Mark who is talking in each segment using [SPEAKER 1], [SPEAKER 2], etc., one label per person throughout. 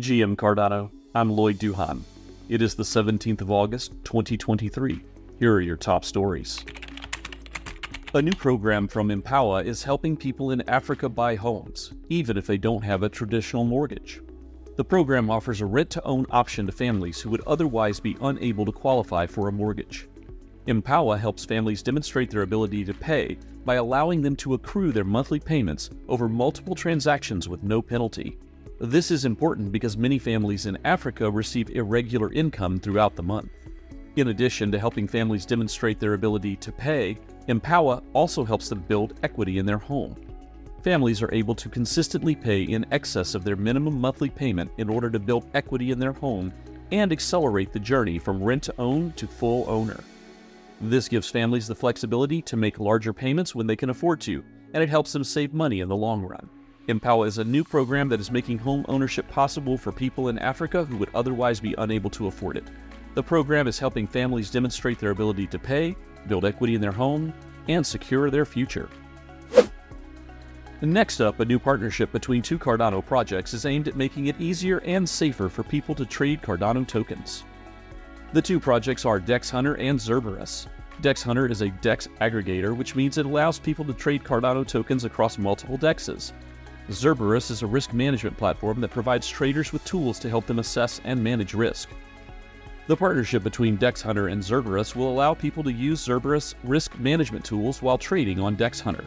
[SPEAKER 1] GM Cardano, I'm Lloyd Duhan. It is the 17th of August, 2023. Here are your top stories. A new program from Empowa is helping people in Africa buy homes, even if they don't have a traditional mortgage. The program offers a rent to own option to families who would otherwise be unable to qualify for a mortgage. Empowa helps families demonstrate their ability to pay by allowing them to accrue their monthly payments over multiple transactions with no penalty. This is important because many families in Africa receive irregular income throughout the month. In addition to helping families demonstrate their ability to pay, Empowa also helps them build equity in their home. Families are able to consistently pay in excess of their minimum monthly payment in order to build equity in their home and accelerate the journey from rent to own to full owner. This gives families the flexibility to make larger payments when they can afford to, and it helps them save money in the long run. Empowa is a new program that is making home ownership possible for people in Africa who would otherwise be unable to afford it. The program is helping families demonstrate their ability to pay, build equity in their home, and secure their future. Next up, a new partnership between two Cardano projects is aimed at making it easier and safer for people to trade Cardano tokens. The two projects are Dex Hunter and Xerberus. Dex Hunter is a DEX aggregator, which means it allows people to trade Cardano tokens across multiple DEXs. Xerberus is a risk management platform that provides traders with tools to help them assess and manage risk. The partnership between Dex Hunter and Xerberus will allow people to use Xerberus risk management tools while trading on Dex Hunter.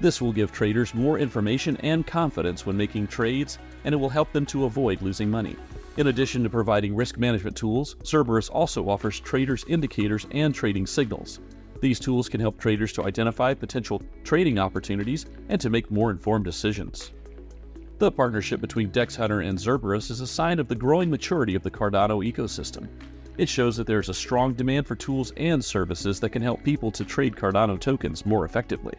[SPEAKER 1] This will give traders more information and confidence when making trades, and it will help them to avoid losing money. In addition to providing risk management tools, Xerberus also offers traders indicators and trading signals. These tools can help traders to identify potential trading opportunities and to make more informed decisions. The partnership between Dex Hunter and Xerberus is a sign of the growing maturity of the Cardano ecosystem. It shows that there is a strong demand for tools and services that can help people to trade Cardano tokens more effectively.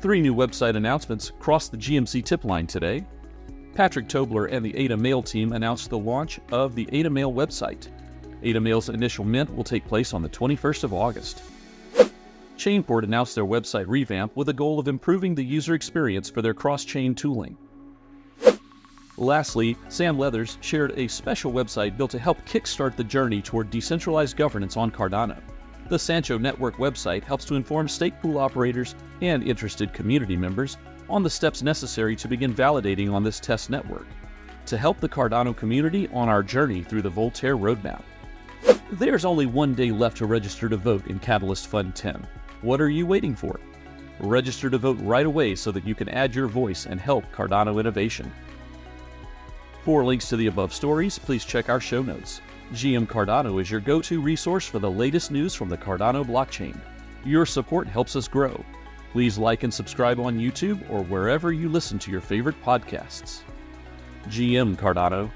[SPEAKER 1] Three new website announcements crossed the GMC tip line today. Patrick Tobler and the Ada Mail team announced the launch of the Ada Mail website. Ada Mail's initial mint will take place on the 21st of August. Chainport announced their website revamp with a goal of improving the user experience for their cross chain tooling. Lastly, Sam Leathers shared a special website built to help kickstart the journey toward decentralized governance on Cardano. The Sancho Network website helps to inform stake pool operators and interested community members on the steps necessary to begin validating on this test network to help the Cardano community on our journey through the Voltaire roadmap. There's only one day left to register to vote in Catalyst Fund 10. What are you waiting for? Register to vote right away so that you can add your voice and help Cardano innovation. For links to the above stories, please check our show notes. GM Cardano is your go to resource for the latest news from the Cardano blockchain. Your support helps us grow. Please like and subscribe on YouTube or wherever you listen to your favorite podcasts. GM Cardano